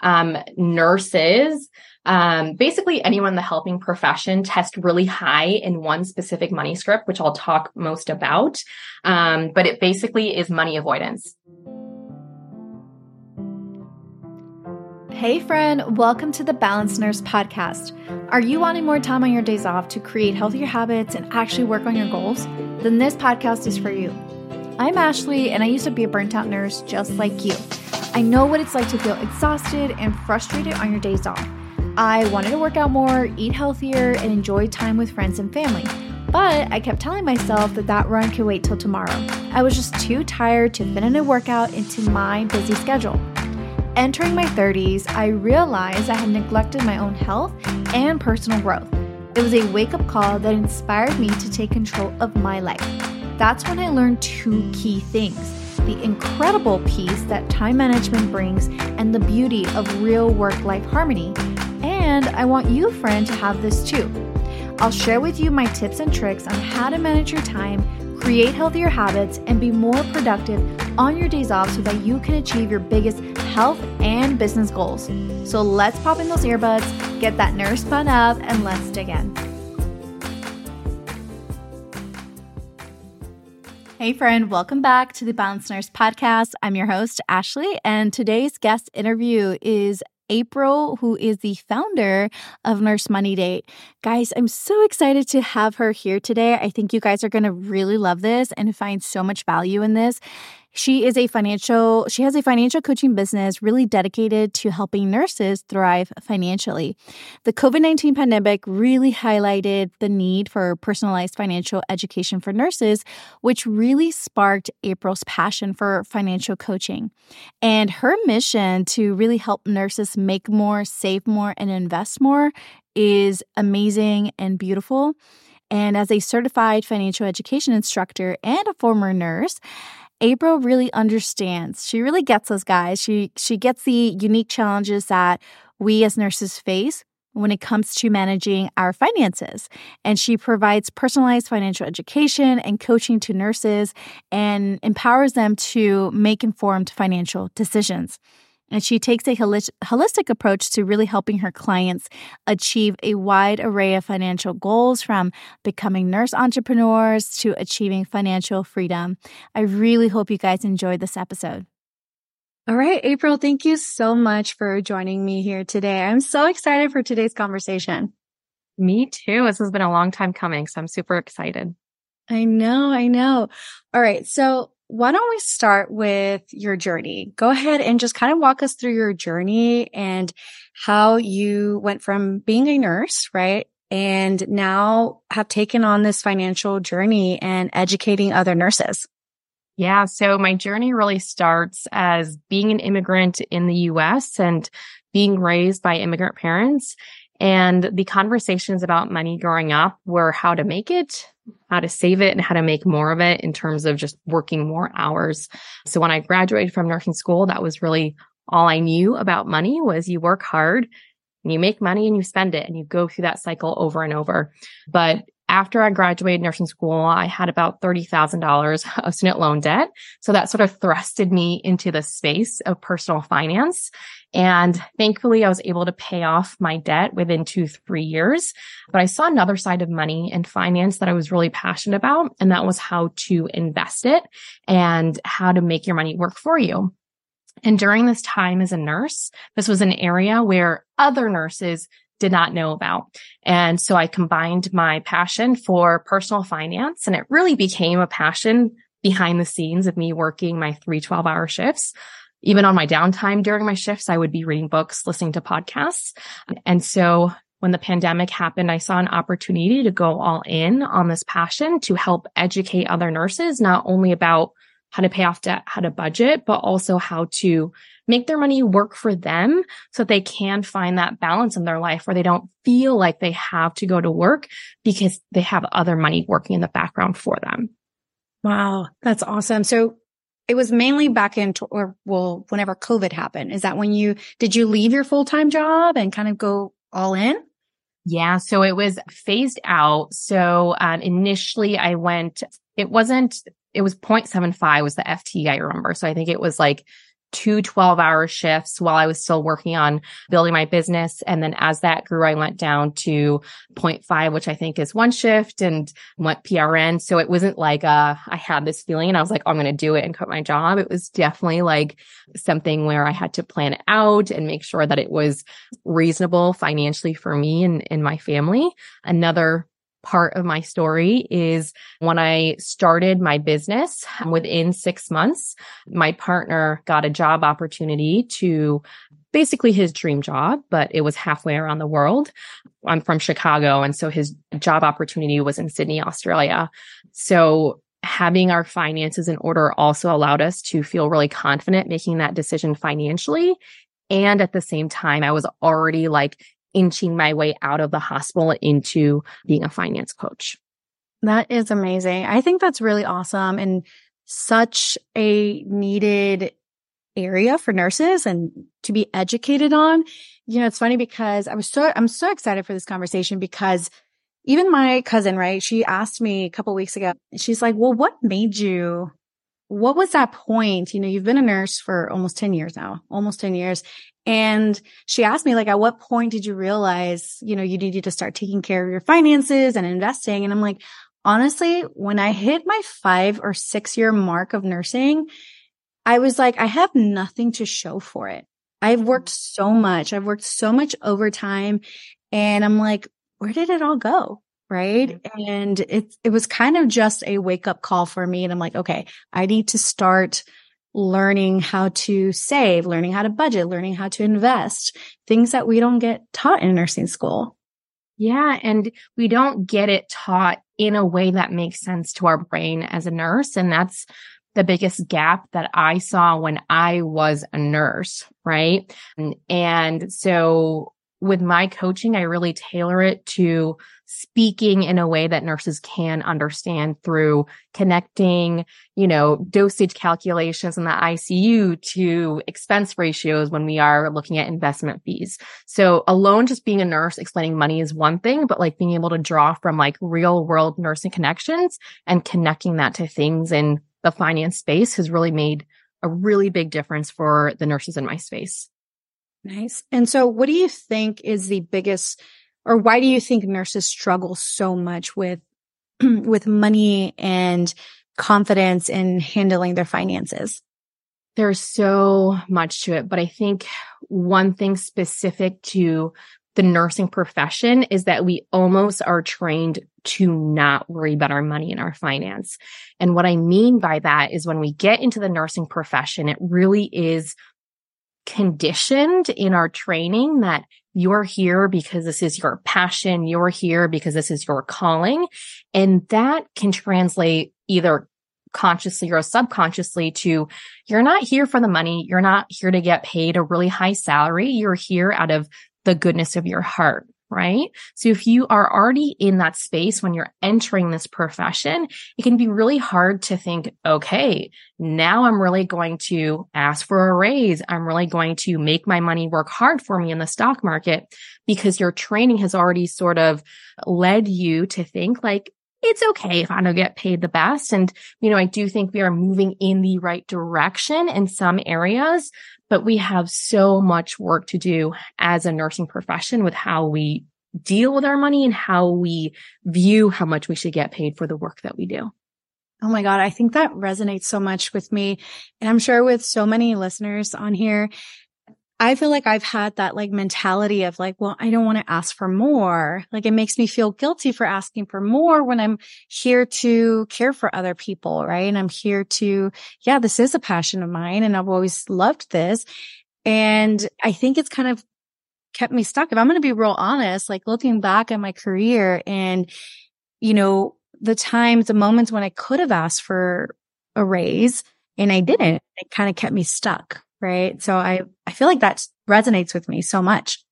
um, nurses, um, basically anyone in the helping profession test really high in one specific money script, which I'll talk most about. Um, but it basically is money avoidance. Hey, friend, welcome to the Balanced Nurse Podcast. Are you wanting more time on your days off to create healthier habits and actually work on your goals? Then this podcast is for you. I'm Ashley, and I used to be a burnt out nurse just like you. I know what it's like to feel exhausted and frustrated on your days off. I wanted to work out more, eat healthier, and enjoy time with friends and family. But I kept telling myself that that run could wait till tomorrow. I was just too tired to fit in a workout into my busy schedule. Entering my 30s, I realized I had neglected my own health and personal growth. It was a wake up call that inspired me to take control of my life. That's when I learned two key things the incredible peace that time management brings and the beauty of real work life harmony. And I want you, friend, to have this too. I'll share with you my tips and tricks on how to manage your time, create healthier habits, and be more productive on your days off so that you can achieve your biggest health and business goals. So let's pop in those earbuds, get that nurse spun up, and let's dig in. Hey, friend, welcome back to the Balanced Nurse Podcast. I'm your host, Ashley, and today's guest interview is April, who is the founder of Nurse Money Date. Guys, I'm so excited to have her here today. I think you guys are going to really love this and find so much value in this. She is a financial, she has a financial coaching business really dedicated to helping nurses thrive financially. The COVID 19 pandemic really highlighted the need for personalized financial education for nurses, which really sparked April's passion for financial coaching. And her mission to really help nurses make more, save more, and invest more is amazing and beautiful. And as a certified financial education instructor and a former nurse, April really understands. She really gets us guys. She she gets the unique challenges that we as nurses face when it comes to managing our finances. And she provides personalized financial education and coaching to nurses and empowers them to make informed financial decisions. And she takes a holistic approach to really helping her clients achieve a wide array of financial goals from becoming nurse entrepreneurs to achieving financial freedom. I really hope you guys enjoyed this episode. All right, April, thank you so much for joining me here today. I'm so excited for today's conversation. Me too. This has been a long time coming, so I'm super excited. I know, I know. All right. So why don't we start with your journey? Go ahead and just kind of walk us through your journey and how you went from being a nurse, right? And now have taken on this financial journey and educating other nurses. Yeah. So my journey really starts as being an immigrant in the US and being raised by immigrant parents. And the conversations about money growing up were how to make it, how to save it and how to make more of it in terms of just working more hours. So when I graduated from nursing school, that was really all I knew about money was you work hard and you make money and you spend it and you go through that cycle over and over. But after I graduated nursing school, I had about $30,000 of student loan debt. So that sort of thrusted me into the space of personal finance. And thankfully I was able to pay off my debt within two, three years. But I saw another side of money and finance that I was really passionate about. And that was how to invest it and how to make your money work for you. And during this time as a nurse, this was an area where other nurses did not know about. And so I combined my passion for personal finance and it really became a passion behind the scenes of me working my three 12 hour shifts. Even on my downtime during my shifts, I would be reading books, listening to podcasts. And so when the pandemic happened, I saw an opportunity to go all in on this passion to help educate other nurses, not only about how to pay off debt, how to budget, but also how to make their money work for them so that they can find that balance in their life where they don't feel like they have to go to work because they have other money working in the background for them. Wow. That's awesome. So it was mainly back in, or well, whenever COVID happened. Is that when you, did you leave your full-time job and kind of go all in? Yeah. So it was phased out. So um, initially I went, it wasn't, it was 0.75 was the FT I remember. So I think it was like two 12 hour shifts while I was still working on building my business. And then as that grew, I went down to 0.5, which I think is one shift and went PRN. So it wasn't like, uh, I had this feeling and I was like, oh, I'm going to do it and quit my job. It was definitely like something where I had to plan it out and make sure that it was reasonable financially for me and, and my family. Another part of my story is when I started my business within six months, my partner got a job opportunity to basically his dream job, but it was halfway around the world. I'm from Chicago. And so his job opportunity was in Sydney, Australia. So having our finances in order also allowed us to feel really confident making that decision financially. And at the same time, I was already like inching my way out of the hospital into being a finance coach. That is amazing. I think that's really awesome and such a needed area for nurses and to be educated on. You know, it's funny because I was so, I'm so excited for this conversation because even my cousin, right? She asked me a couple weeks ago, she's like, well, what made you what was that point? You know, you've been a nurse for almost 10 years now, almost 10 years. And she asked me, like, at what point did you realize, you know, you needed to start taking care of your finances and investing? And I'm like, honestly, when I hit my five or six year mark of nursing, I was like, I have nothing to show for it. I've worked mm-hmm. so much. I've worked so much overtime and I'm like, where did it all go? right? And it it was kind of just a wake up call for me and I'm like, okay, I need to start learning how to save, learning how to budget, learning how to invest, things that we don't get taught in nursing school. Yeah, and we don't get it taught in a way that makes sense to our brain as a nurse and that's the biggest gap that I saw when I was a nurse, right? And, and so with my coaching, I really tailor it to speaking in a way that nurses can understand through connecting, you know, dosage calculations in the ICU to expense ratios when we are looking at investment fees. So alone just being a nurse explaining money is one thing, but like being able to draw from like real world nursing connections and connecting that to things in the finance space has really made a really big difference for the nurses in my space. Nice. And so what do you think is the biggest or why do you think nurses struggle so much with with money and confidence in handling their finances? There's so much to it, but I think one thing specific to the nursing profession is that we almost are trained to not worry about our money and our finance. And what I mean by that is when we get into the nursing profession, it really is conditioned in our training that you're here because this is your passion. You're here because this is your calling. And that can translate either consciously or subconsciously to you're not here for the money. You're not here to get paid a really high salary. You're here out of the goodness of your heart right? So if you are already in that space when you're entering this profession, it can be really hard to think, okay, now I'm really going to ask for a raise. I'm really going to make my money work hard for me in the stock market because your training has already sort of led you to think like, it's okay if I don't get paid the best. And, you know, I do think we are moving in the right direction in some areas, but we have so much work to do as a nursing profession with how we deal with our money and how we view how much we should get paid for the work that we do. Oh my God. I think that resonates so much with me. And I'm sure with so many listeners on here, I feel like I've had that like mentality of like, well, I don't want to ask for more. Like it makes me feel guilty for asking for more when I'm here to care for other people. Right. And I'm here to, yeah, this is a passion of mine and I've always loved this. And I think it's kind of kept me stuck. If I'm going to be real honest, like looking back at my career and, you know, the times, the moments when I could have asked for a raise and I didn't, it kind of kept me stuck right? So I, I feel like that resonates with me so much.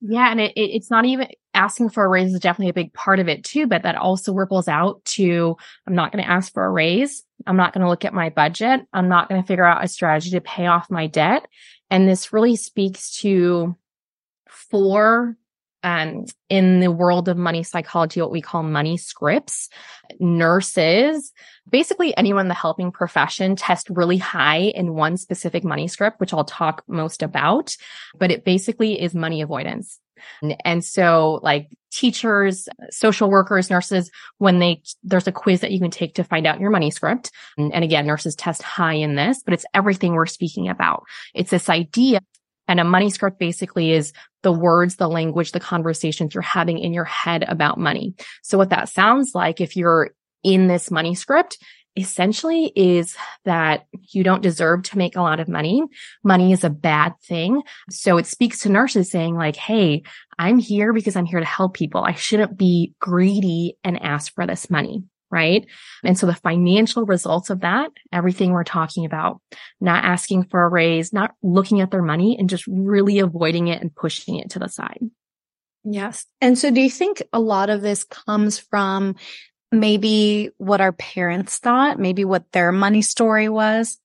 Yeah. And it, it, it's not even asking for a raise is definitely a big part of it too, but that also ripples out to I'm not going to ask for a raise. I'm not going to look at my budget. I'm not going to figure out a strategy to pay off my debt. And this really speaks to four um, in the world of money psychology, what we call money scripts. Nurses, basically anyone in the helping profession test really high in one specific money script, which I'll talk most about, but it basically is money avoidance. And so like teachers, social workers, nurses, when they, there's a quiz that you can take to find out your money script. And, and again, nurses test high in this, but it's everything we're speaking about. It's this idea and a money script basically is the words, the language, the conversations you're having in your head about money. So what that sounds like if you're in this money script essentially is that you don't deserve to make a lot of money. Money is a bad thing. So it speaks to nurses saying like, Hey, I'm here because I'm here to help people. I shouldn't be greedy and ask for this money right? And so the financial results of that, everything we're talking about, not asking for a raise, not looking at their money and just really avoiding it and pushing it to the side. Yes. And so do you think a lot of this comes from maybe what our parents thought, maybe what their money story was?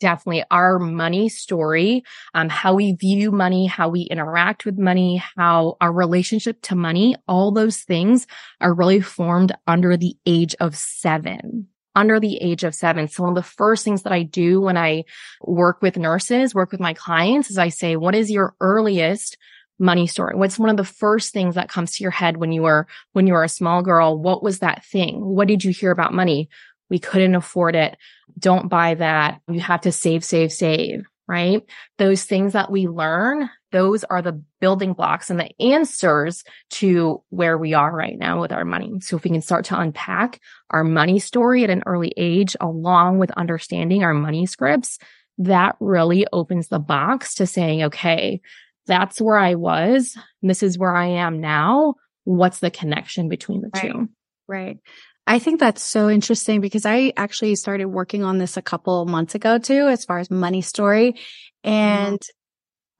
Definitely our money story, um, how we view money, how we interact with money, how our relationship to money, all those things are really formed under the age of seven under the age of seven. So one of the first things that I do when I work with nurses, work with my clients is I say, what is your earliest money story? What's one of the first things that comes to your head when you were, when you were a small girl? What was that thing? What did you hear about money? We couldn't afford it. Don't buy that. You have to save, save, save, right? Those things that we learn, those are the building blocks and the answers to where we are right now with our money. So if we can start to unpack our money story at an early age, along with understanding our money scripts, that really opens the box to saying, okay, that's where I was. This is where I am now. What's the connection between the right. two? Right. I think that's so interesting because I actually started working on this a couple months ago too, as far as money story. And mm-hmm.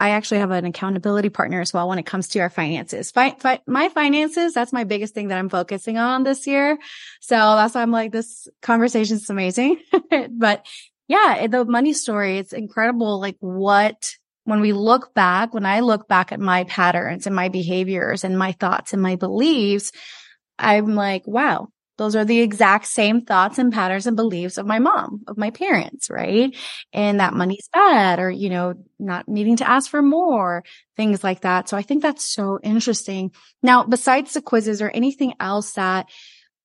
I actually have an accountability partner as well when it comes to our finances. Fi- fi- my finances, that's my biggest thing that I'm focusing on this year. So that's why I'm like, this conversation is amazing. but yeah, the money story, it's incredible. Like what, when we look back, when I look back at my patterns and my behaviors and my thoughts and my beliefs, I'm like, wow, those are the exact same thoughts and patterns and beliefs of my mom, of my parents, right? And that money's bad or, you know, not needing to ask for more, things like that. So I think that's so interesting. Now, besides the quizzes or anything else that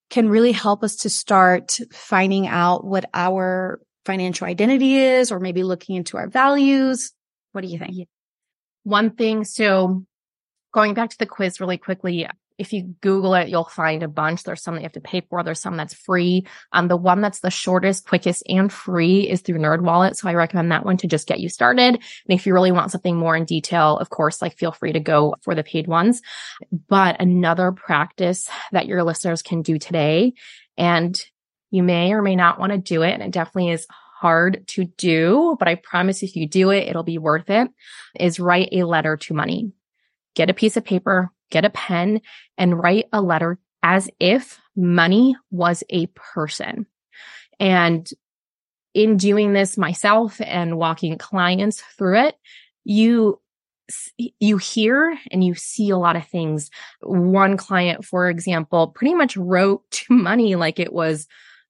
can really help us to start finding out what our financial identity is or maybe looking into our values. What do you think? One thing. So going back to the quiz really quickly, if you Google it, you'll find a bunch. There's some that you have to pay for. There's some that's free. Um, the one that's the shortest, quickest, and free is through Nerd Wallet. So I recommend that one to just get you started. And if you really want something more in detail, of course, like feel free to go for the paid ones. But another practice that your listeners can do today, and you may or may not want to do it, and it definitely is hard to do, but I promise if you do it, it'll be worth it, is write a letter to money. Get a piece of paper, get a pen and write a letter as if money was a person. And in doing this myself and walking clients through it, you you hear and you see a lot of things. One client, for example, pretty much wrote to money like it was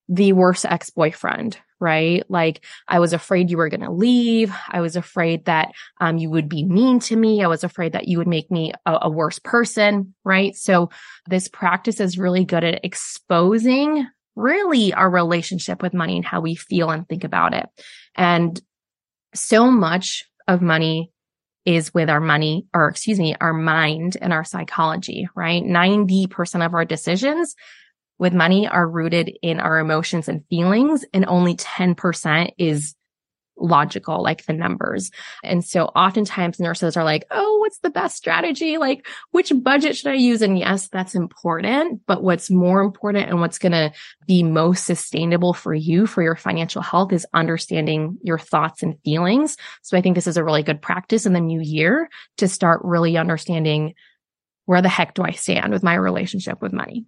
the worst ex-boyfriend, right? Like I was afraid you were going to leave. I was afraid that um, you would be mean to me. I was afraid that you would make me a, a worse person, right? So this practice is really good at exposing really our relationship with money and how we feel and think about it. And so much of money is with our money or excuse me, our mind and our psychology, right? 90% of our decisions with money are rooted in our emotions and feelings and only 10% is logical, like the numbers. And so oftentimes nurses are like, Oh, what's the best strategy? Like which budget should I use? And yes, that's important, but what's more important and what's going to be most sustainable for you for your financial health is understanding your thoughts and feelings. So I think this is a really good practice in the new year to start really understanding where the heck do I stand with my relationship with money?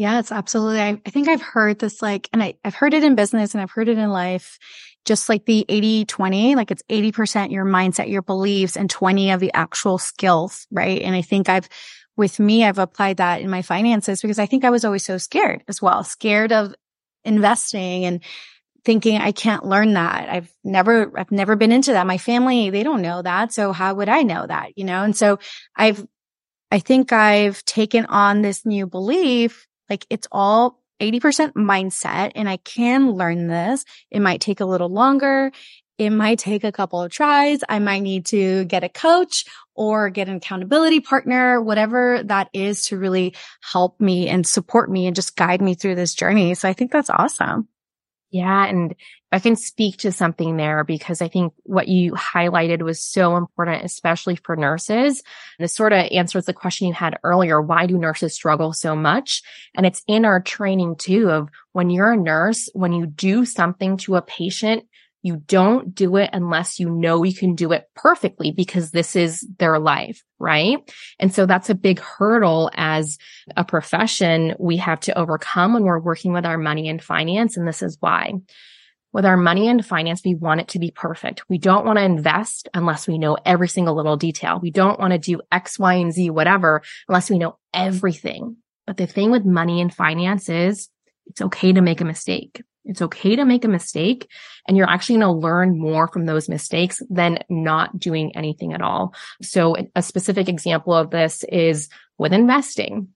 Yes, absolutely. I, I think I've heard this like, and I, I've heard it in business and I've heard it in life just like the 80 20, like it's 80% your mindset, your beliefs and 20 of the actual skills. Right. And I think I've, with me, I've applied that in my finances because I think I was always so scared as well, scared of investing and thinking I can't learn that. I've never, I've never been into that. My family, they don't know that. So how would I know that? You know? And so I've, I think I've taken on this new belief, like it's all 80% mindset and I can learn this. It might take a little longer. It might take a couple of tries. I might need to get a coach or get an accountability partner, whatever that is to really help me and support me and just guide me through this journey. So I think that's awesome. Yeah. And I can speak to something there because I think what you highlighted was so important, especially for nurses. And this sort of answers the question you had earlier. Why do nurses struggle so much? And it's in our training too of when you're a nurse, when you do something to a patient, you don't do it unless you know you can do it perfectly because this is their life, right? And so that's a big hurdle as a profession we have to overcome when we're working with our money and finance. And this is why. With our money and finance, we want it to be perfect. We don't want to invest unless we know every single little detail. We don't want to do X, Y, and Z, whatever, unless we know everything. But the thing with money and finance is it's okay to make a mistake. It's okay to make a mistake and you're actually going to learn more from those mistakes than not doing anything at all. So a specific example of this is with investing.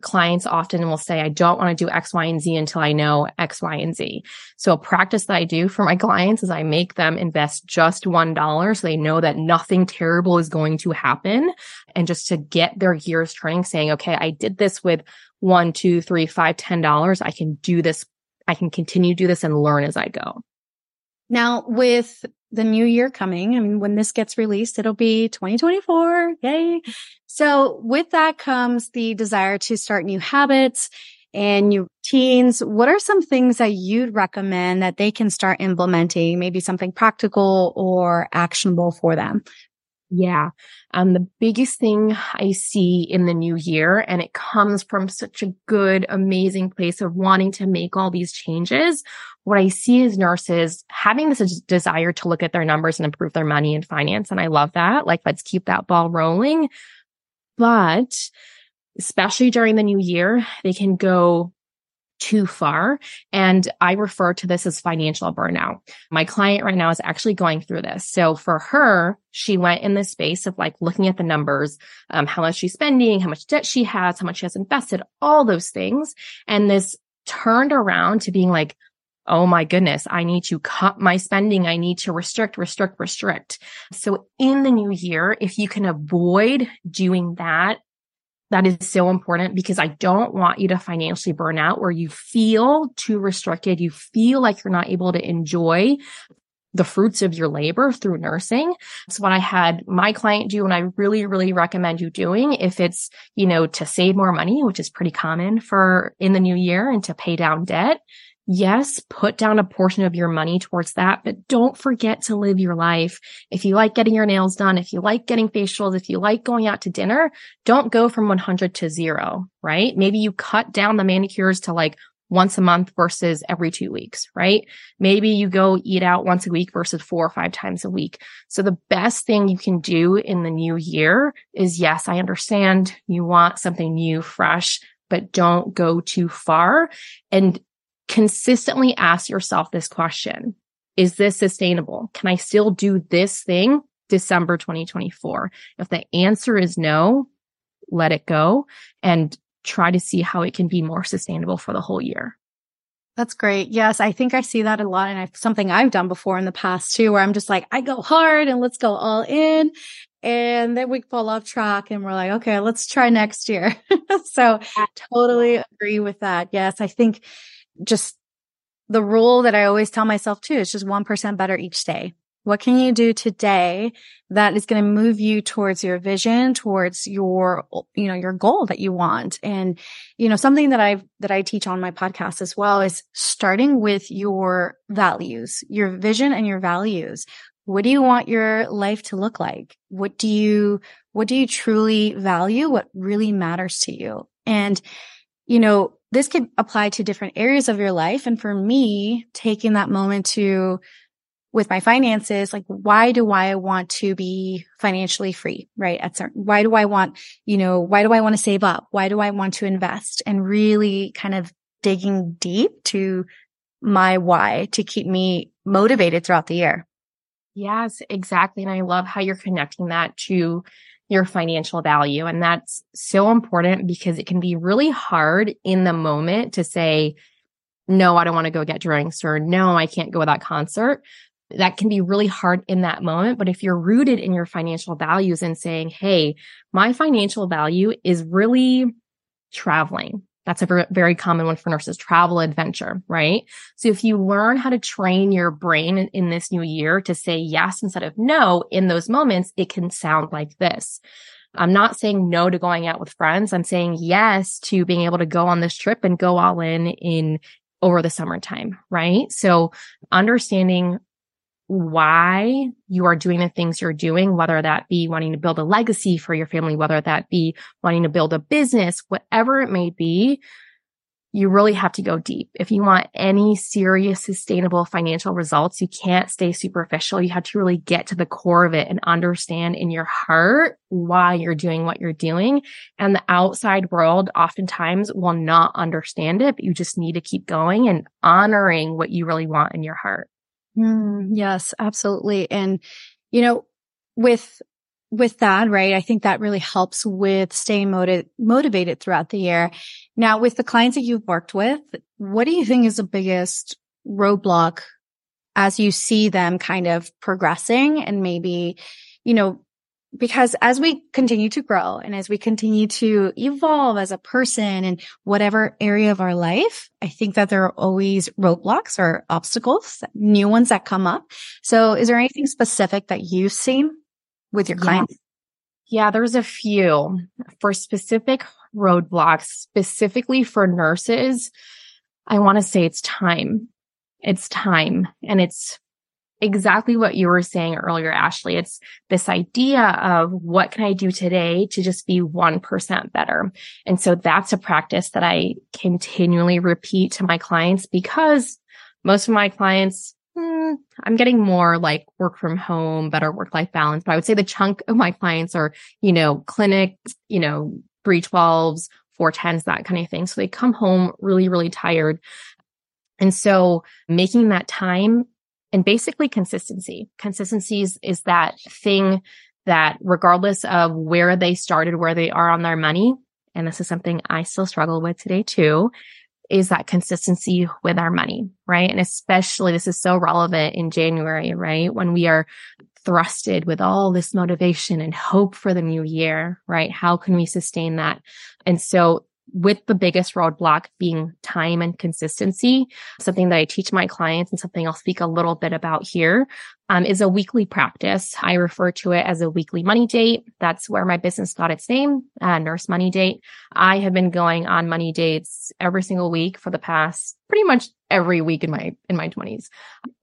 Clients often will say, I don't want to do X, Y, and Z until I know X, Y, and Z. So a practice that I do for my clients is I make them invest just $1 so they know that nothing terrible is going to happen. And just to get their gears turning saying, okay, I did this with one, two, three, five, ten dollars. I can do this I can continue to do this and learn as I go. Now with the new year coming, I mean, when this gets released, it'll be 2024. Yay. So with that comes the desire to start new habits and new routines. What are some things that you'd recommend that they can start implementing? Maybe something practical or actionable for them? Yeah. Um, the biggest thing I see in the new year, and it comes from such a good, amazing place of wanting to make all these changes. What I see is nurses having this desire to look at their numbers and improve their money and finance. And I love that. Like, let's keep that ball rolling. But especially during the new year, they can go too far. And I refer to this as financial burnout. My client right now is actually going through this. So for her, she went in this space of like looking at the numbers, um, how much she's spending, how much debt she has, how much she has invested, all those things. And this turned around to being like, Oh my goodness. I need to cut my spending. I need to restrict, restrict, restrict. So in the new year, if you can avoid doing that that is so important because I don't want you to financially burn out where you feel too restricted. You feel like you're not able to enjoy the fruits of your labor through nursing. It's what I had my client do and I really, really recommend you doing if it's, you know, to save more money, which is pretty common for in the new year and to pay down debt yes, put down a portion of your money towards that, but don't forget to live your life. If you like getting your nails done, if you like getting facials, if you like going out to dinner, don't go from 100 to zero, right? Maybe you cut down the manicures to like once a month versus every two weeks, right? Maybe you go eat out once a week versus four or five times a week. So the best thing you can do in the new year is yes, I understand you want something new, fresh, but don't go too far. And consistently ask yourself this question. Is this sustainable? Can I still do this thing December 2024? If the answer is no, let it go and try to see how it can be more sustainable for the whole year. That's great. Yes, I think I see that a lot and I, something I've done before in the past too, where I'm just like, I go hard and let's go all in. And then we fall off track and we're like, okay, let's try next year. so totally agree with that. Yes, I think just the rule that I always tell myself too is just 1% better each day. What can you do today that is going to move you towards your vision, towards your, you know, your goal that you want? And, you know, something that I, that I teach on my podcast as well is starting with your values, your vision and your values. What do you want your life to look like? What do you, what do you truly value? What really matters to you? And you know, this could apply to different areas of your life. And for me, taking that moment to, with my finances, like, why do I want to be financially free? Right. At certain, why do I want, you know, why do I want to save up? Why do I want to invest and really kind of digging deep to my why to keep me motivated throughout the year. Yes, exactly. And I love how you're connecting that to your financial value. And that's so important because it can be really hard in the moment to say, no, I don't want to go get drinks or no, I can't go to that concert. That can be really hard in that moment. But if you're rooted in your financial values and saying, Hey, my financial value is really traveling. That's a very common one for nurses, travel adventure, right? So if you learn how to train your brain in, this new year to say yes instead of no in those moments, it can sound like this. I'm not saying no to going out with friends. I'm saying yes to being able to go on this trip and go all in in over the summertime, right? So understanding why you are doing the things you're doing, whether that be wanting to build a legacy for your family, whether that be wanting to build a business, whatever it may be, you really have to go deep. If you want any serious, sustainable financial results, you can't stay superficial. You have to really get to the core of it and understand in your heart why you're doing what you're doing. And the outside world oftentimes will not understand it, but you just need to keep going and honoring what you really want in your heart. Mm, yes, absolutely. And, you know, with, with that, right? I think that really helps with staying motiv- motivated throughout the year. Now, with the clients that you've worked with, what do you think is the biggest roadblock as you see them kind of progressing and maybe, you know, because as we continue to grow and as we continue to evolve as a person in whatever area of our life, I think that there are always roadblocks or obstacles, new ones that come up. So is there anything specific that you've seen with your clients? Yeah, yeah there's a few for specific roadblocks, specifically for nurses. I want to say it's time. It's time and it's exactly what you were saying earlier, Ashley. It's this idea of what can I do today to just be 1% better. And so that's a practice that I continually repeat to my clients because most of my clients, hmm, I'm getting more like work from home, better work life balance. But I would say the chunk of my clients are, you know, clinics, you know, 312s, 410s, that kind of thing. So they come home really, really tired. And so making that time and basically consistency. Consistency is, is that thing that regardless of where they started, where they are on their money, and this is something I still struggle with today too, is that consistency with our money, right? And especially this is so relevant in January, right? When we are thrusted with all this motivation and hope for the new year, right? How can we sustain that? And so with the biggest roadblock being time and consistency, something that I teach my clients and something I'll speak a little bit about here um, is a weekly practice. I refer to it as a weekly money date. That's where my business got its name, uh, Nurse Money Date. I have been going on money dates every single week for the past pretty much every week in my in my 20s.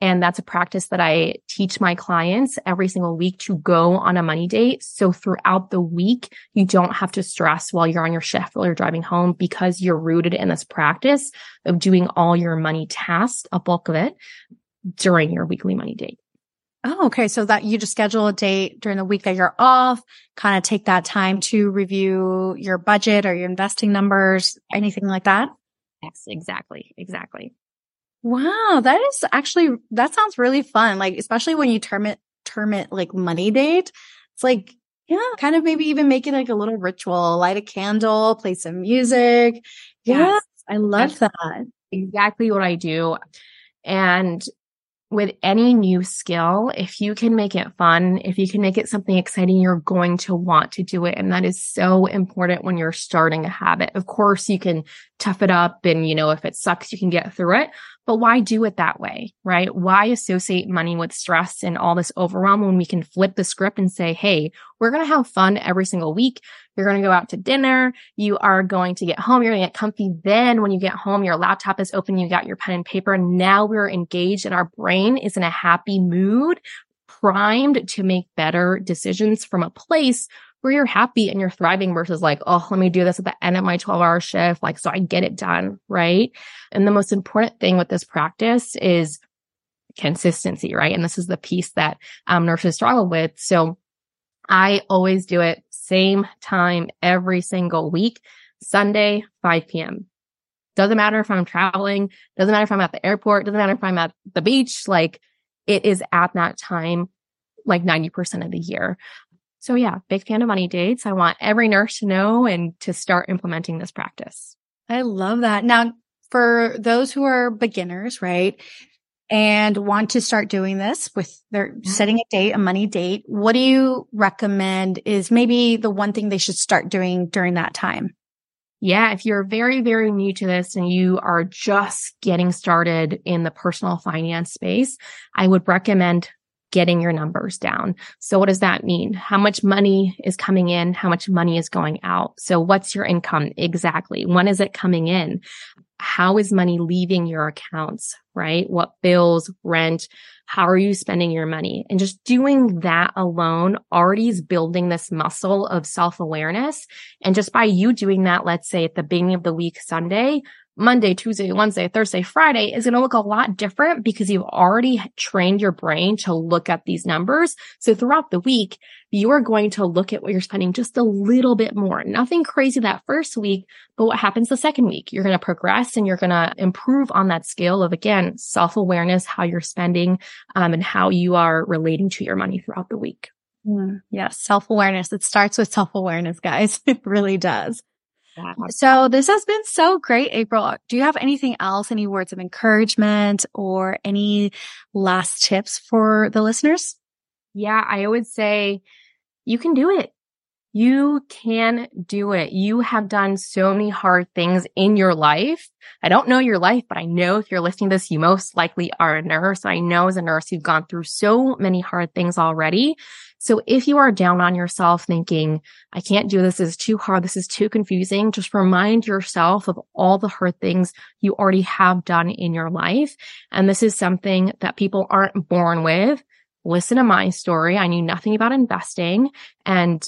And that's a practice that I teach my clients every single week to go on a money date. So throughout the week, you don't have to stress while you're on your shift while you're driving home because you're rooted in this practice of doing all your money tasks, a bulk of it during your weekly money date. Oh, okay. So that you just schedule a date during the week that you're off, kind of take that time to review your budget or your investing numbers, anything like that? Yes, exactly. Exactly. Wow. That is actually, that sounds really fun. Like, especially when you term it, term it like money date. It's like, yeah, kind of maybe even make it like a little ritual, light a candle, play some music. Yes. I love That's that. Exactly what I do. And with any new skill, if you can make it fun, if you can make it something exciting, you're going to want to do it. And that is so important when you're starting a habit. Of course, you can tough it up and, you know, if it sucks, you can get through it. But why do it that way, right? Why associate money with stress and all this overwhelm when we can flip the script and say, Hey, we're going to have fun every single week. You're going to go out to dinner. You are going to get home. You're going to get comfy. Then when you get home, your laptop is open. You got your pen and paper. Now we're engaged and our brain is in a happy mood, primed to make better decisions from a place where you're happy and you're thriving versus like, oh, let me do this at the end of my 12 hour shift. Like, so I get it done. Right. And the most important thing with this practice is consistency. Right. And this is the piece that um, nurses struggle with. So I always do it same time every single week, Sunday, 5 p.m. Doesn't matter if I'm traveling. Doesn't matter if I'm at the airport. Doesn't matter if I'm at the beach. Like it is at that time, like 90% of the year. So yeah, big fan of money dates. I want every nurse to know and to start implementing this practice. I love that. Now, for those who are beginners, right? And want to start doing this with their mm-hmm. setting a date, a money date. What do you recommend is maybe the one thing they should start doing during that time? Yeah, if you're very, very new to this and you are just getting started in the personal finance space, I would recommend getting your numbers down. So what does that mean? How much money is coming in? How much money is going out? So what's your income exactly? When is it coming in? How is money leaving your accounts, right? What bills, rent, how are you spending your money? And just doing that alone already is building this muscle of self awareness. And just by you doing that, let's say at the beginning of the week, Sunday, Monday, Tuesday, Wednesday, Thursday, Friday is going to look a lot different because you've already trained your brain to look at these numbers. So throughout the week, you are going to look at what you're spending just a little bit more. Nothing crazy that first week, but what happens the second week? You're going to progress and you're going to improve on that scale of again, self awareness, how you're spending, um, and how you are relating to your money throughout the week. Mm, yes. Self awareness. It starts with self awareness, guys. It really does. So this has been so great, April. Do you have anything else, any words of encouragement or any last tips for the listeners? Yeah, I would say you can do it. You can do it. You have done so many hard things in your life. I don't know your life, but I know if you're listening to this, you most likely are a nurse. I know as a nurse, you've gone through so many hard things already. So if you are down on yourself thinking, I can't do this, this is too hard, this is too confusing, just remind yourself of all the hard things you already have done in your life. And this is something that people aren't born with. Listen to my story. I knew nothing about investing and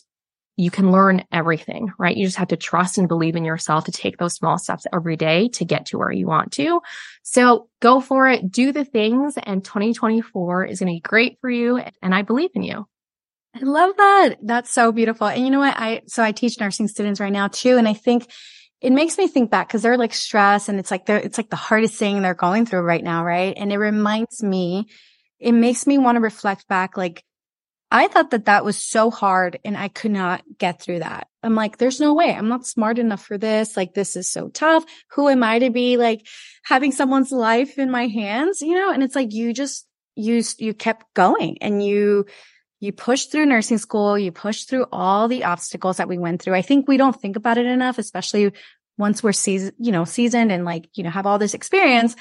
you can learn everything, right? You just have to trust and believe in yourself to take those small steps every day to get to where you want to. So go for it, do the things and 2024 is going to be great for you. And I believe in you. I love that. That's so beautiful. And you know what? I, so I teach nursing students right now too. And I think it makes me think back because they're like stressed and it's like they're, it's like the hardest thing they're going through right now. Right. And it reminds me, it makes me want to reflect back. Like I thought that that was so hard and I could not get through that. I'm like, there's no way. I'm not smart enough for this. Like, this is so tough. Who am I to be like having someone's life in my hands, you know? And it's like, you just, you, you kept going and you, you push through nursing school, you push through all the obstacles that we went through. I think we don't think about it enough, especially once we're seasoned, you know, seasoned and like, you know, have all this experience.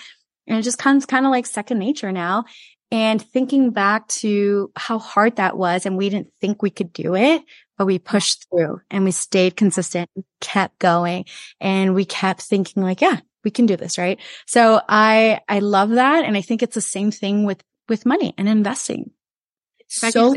And it just comes kind of like second nature now. And thinking back to how hard that was and we didn't think we could do it, but we pushed through and we stayed consistent, kept going and we kept thinking like, yeah, we can do this. Right. So I, I love that. And I think it's the same thing with, with money and investing so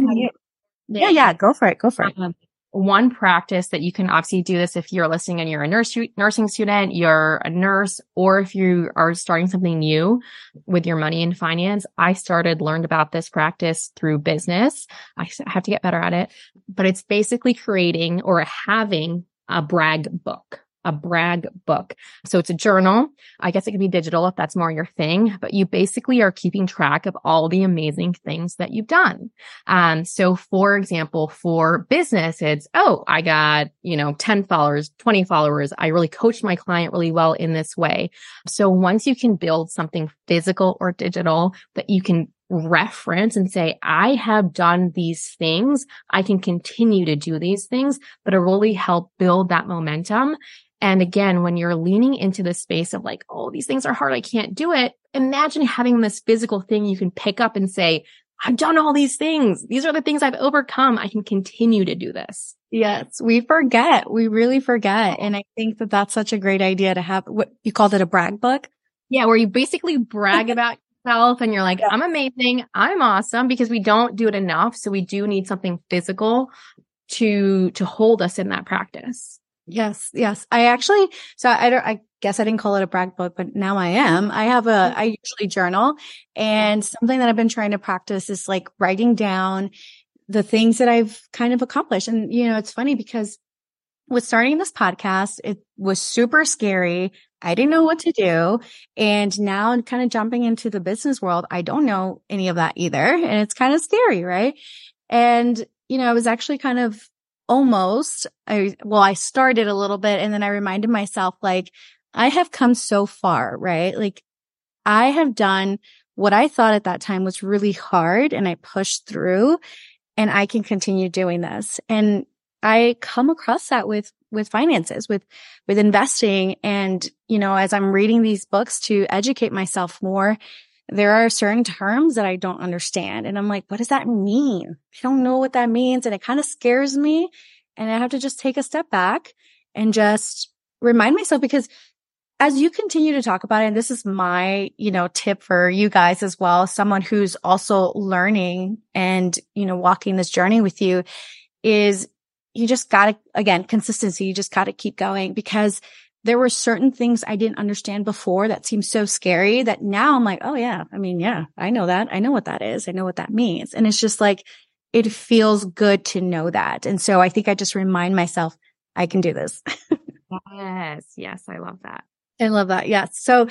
yeah, yeah, go for it. Go for it. Um, one practice that you can obviously do this if you're listening and you're a nurse, nursing student, you're a nurse, or if you are starting something new with your money and finance. I started, learned about this practice through business. I have to get better at it, but it's basically creating or having a brag book a brag book. So it's a journal. I guess it can be digital if that's more your thing, but you basically are keeping track of all the amazing things that you've done. Um, so for example, for business, it's, oh, I got, you know, 10 followers, 20 followers. I really coached my client really well in this way. So once you can build something physical or digital that you can reference and say, I have done these things. I can continue to do these things, but it really help build that momentum. And again, when you're leaning into the space of like, oh, these things are hard. I can't do it. Imagine having this physical thing you can pick up and say, I've done all these things. These are the things I've overcome. I can continue to do this. Yes, we forget. We really forget. Oh. And I think that that's such a great idea to have what you called it a brag book. Yeah, where you basically brag about yourself and you're like, yeah. I'm amazing. I'm awesome because we don't do it enough. So we do need something physical to to hold us in that practice. Yes, yes. I actually, so I don't, I guess I didn't call it a brag book, but now I am. I have a, mm-hmm. Usually journal and something that I've been trying to practice is like writing down the things that I've kind of accomplished. And, you know, it's funny because with starting this podcast, it was super scary. I didn't know what to do. And now kind of jumping into the business world, I don't know any of that either. And it's kind of scary, right? And, you know, I was actually kind of almost, I, well, I started a little bit and then I reminded myself, like, I have come so far, right? Like, I have done what I thought at that time was really hard and I pushed through and I can continue doing this. And I come across that with, with finances, with, with investing. And, you know, as I'm reading these books to educate myself more, there are certain terms that I don't understand. And I'm like, what does that mean? I don't know what that means. And it kind of scares me. And I have to just take a step back and just remind myself because as you continue to talk about it, and this is my, you know, tip for you guys as well, someone who's also learning and, you know, walking this journey with you is you just gotta, again, consistency. You just gotta keep going because there were certain things I didn't understand before that seemed so scary that now I'm like, oh yeah, I mean, yeah, I know that. I know what that is. I know what that means. And it's just like, it feels good to know that. And so I think I just remind myself, I can do this. yes. Yes. I love that. I love that. Yes. So,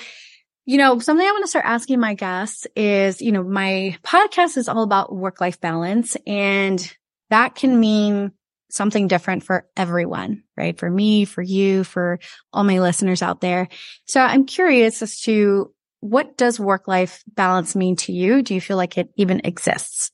you know, something I want to start asking my guests is, you know, my podcast is all about work life balance and that can mean something different for everyone, right? For me, for you, for all my listeners out there. So I'm curious as to what does work life balance mean to you? Do you feel like it even exists?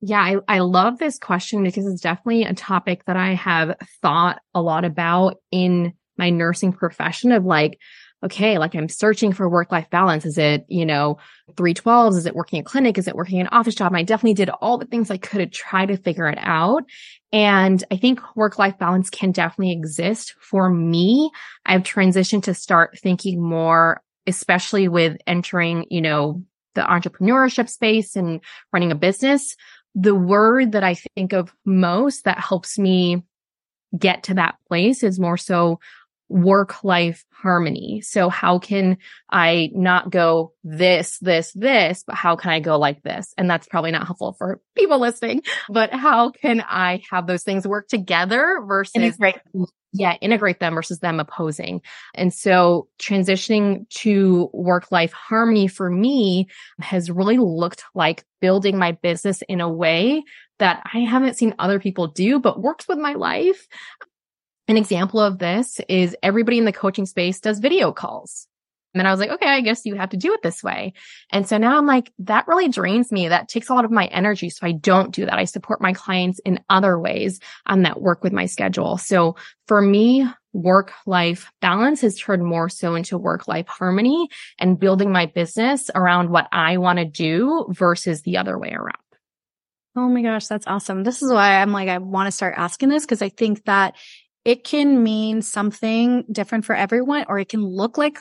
Yeah, I, I love this question because it's definitely a topic that I have thought a lot about in my nursing profession of like, okay, like I'm searching for work life balance. Is it, you know, 312s? Is it working a clinic? Is it working an office job? And I definitely did all the things I could to try to figure it out. And I think work life balance can definitely exist for me. I've transitioned to start thinking more, especially with entering, you know, the entrepreneurship space and running a business. The word that I think of most that helps me get to that place is more so work life harmony. So how can I not go this, this, this, but how can I go like this? And that's probably not helpful for people listening, but how can I have those things work together versus integrate. Yeah, integrate them versus them opposing. And so transitioning to work life harmony for me has really looked like building my business in a way that I haven't seen other people do, but works with my life. An example of this is everybody in the coaching space does video calls. And I was like, okay, I guess you have to do it this way. And so now I'm like, that really drains me. That takes a lot of my energy. So I don't do that. I support my clients in other ways um, that work with my schedule. So for me, work life balance has turned more so into work life harmony and building my business around what I want to do versus the other way around. Oh my gosh, that's awesome. This is why I'm like, I want to start asking this because I think that it can mean something different for everyone, or it can look like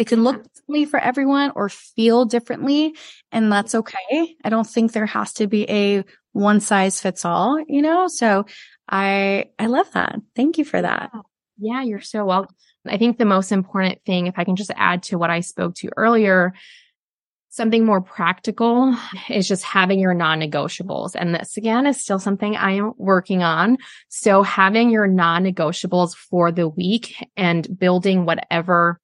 it can look mm-hmm. differently for everyone or feel differently. And that's mm-hmm. okay. I don't think there has to be a one size fits all, you know? So I, I love that. Thank you for that. Yeah, you're so welcome. I think the most important thing, if I can just add to what I spoke to earlier, Something more practical is just having your non-negotiables. And this again is still something I am working on. So having your non-negotiables for the week and building whatever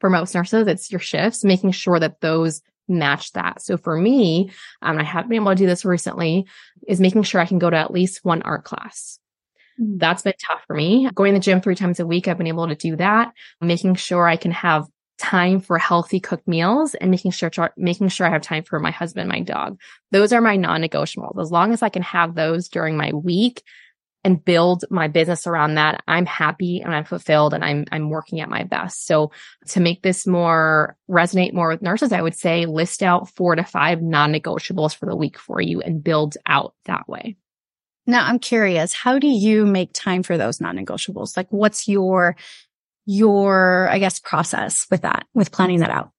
for most nurses, it's your shifts, making sure that those match that. So for me, um, I haven't been able to do this recently is making sure I can go to at least one art class. Mm. That's been tough for me. Going to the gym three times a week, I've been able to do that. Making sure I can have time for healthy cooked meals and making sure making sure I have time for my husband, my dog. Those are my non-negotiables. As long as I can have those during my week and build my business around that, I'm happy and I'm fulfilled and I'm I'm working at my best. So to make this more resonate more with nurses, I would say list out 4 to 5 non-negotiables for the week for you and build out that way. Now I'm curious, how do you make time for those non-negotiables? Like what's your your, I guess, process with that, with planning that out?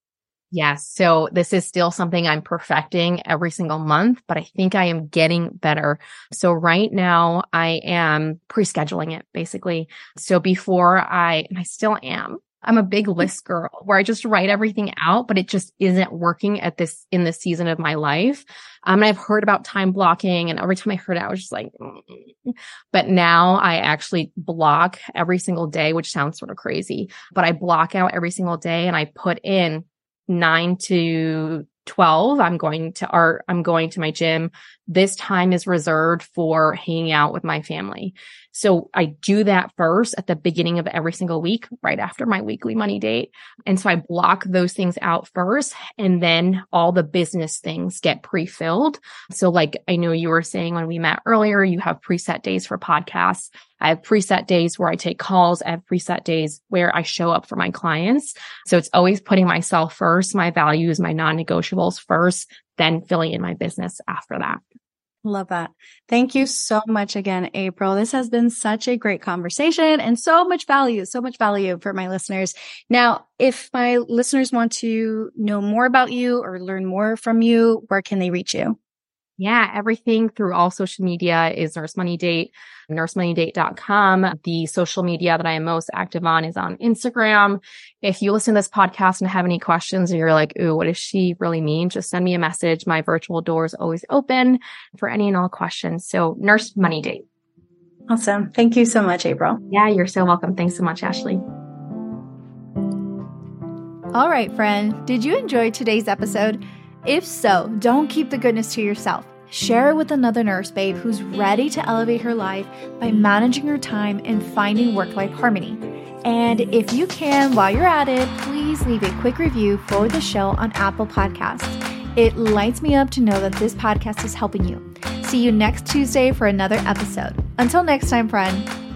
Yes. So this is still something I'm perfecting every single month, but I think I am getting better. So right now I am pre-scheduling it basically. So before I, and I still am, I'm a big list girl where I just write everything out, but it just isn't working at this in this season of my life. Um, and I've heard about time blocking and every time I heard it, I was just like, mm. but now I actually block every single day, which sounds sort of crazy, but I block out every single day and I put in nine to 12 i'm going to art i'm going to my gym this time is reserved for hanging out with my family so I do that first at the beginning of every single week, right after my weekly money date. And so I block those things out first and then all the business things get pre-filled. So like I know you were saying when we met earlier, you have preset days for podcasts. I have preset days where I take calls. I have preset days where I show up for my clients. So it's always putting myself first, my values, my non-negotiables first, then filling in my business after that. Love that. Thank you so much again, April. This has been such a great conversation and so much value, so much value for my listeners. Now, if my listeners want to know more about you or learn more from you, where can they reach you? Yeah, everything through all social media is Nurse Money Date, nursemoneydate.com. The social media that I am most active on is on Instagram. If you listen to this podcast and have any questions or you're like, ooh, what does she really mean? Just send me a message. My virtual door is always open for any and all questions. So Nurse Money Date. Awesome. Thank you so much, April. Yeah, you're so welcome. Thanks so much, Ashley. All right, friend. Did you enjoy today's episode? If so, don't keep the goodness to yourself. Share it with another nurse babe who's ready to elevate her life by managing her time and finding work life harmony. And if you can, while you're at it, please leave a quick review for the show on Apple Podcasts. It lights me up to know that this podcast is helping you. See you next Tuesday for another episode. Until next time, friend.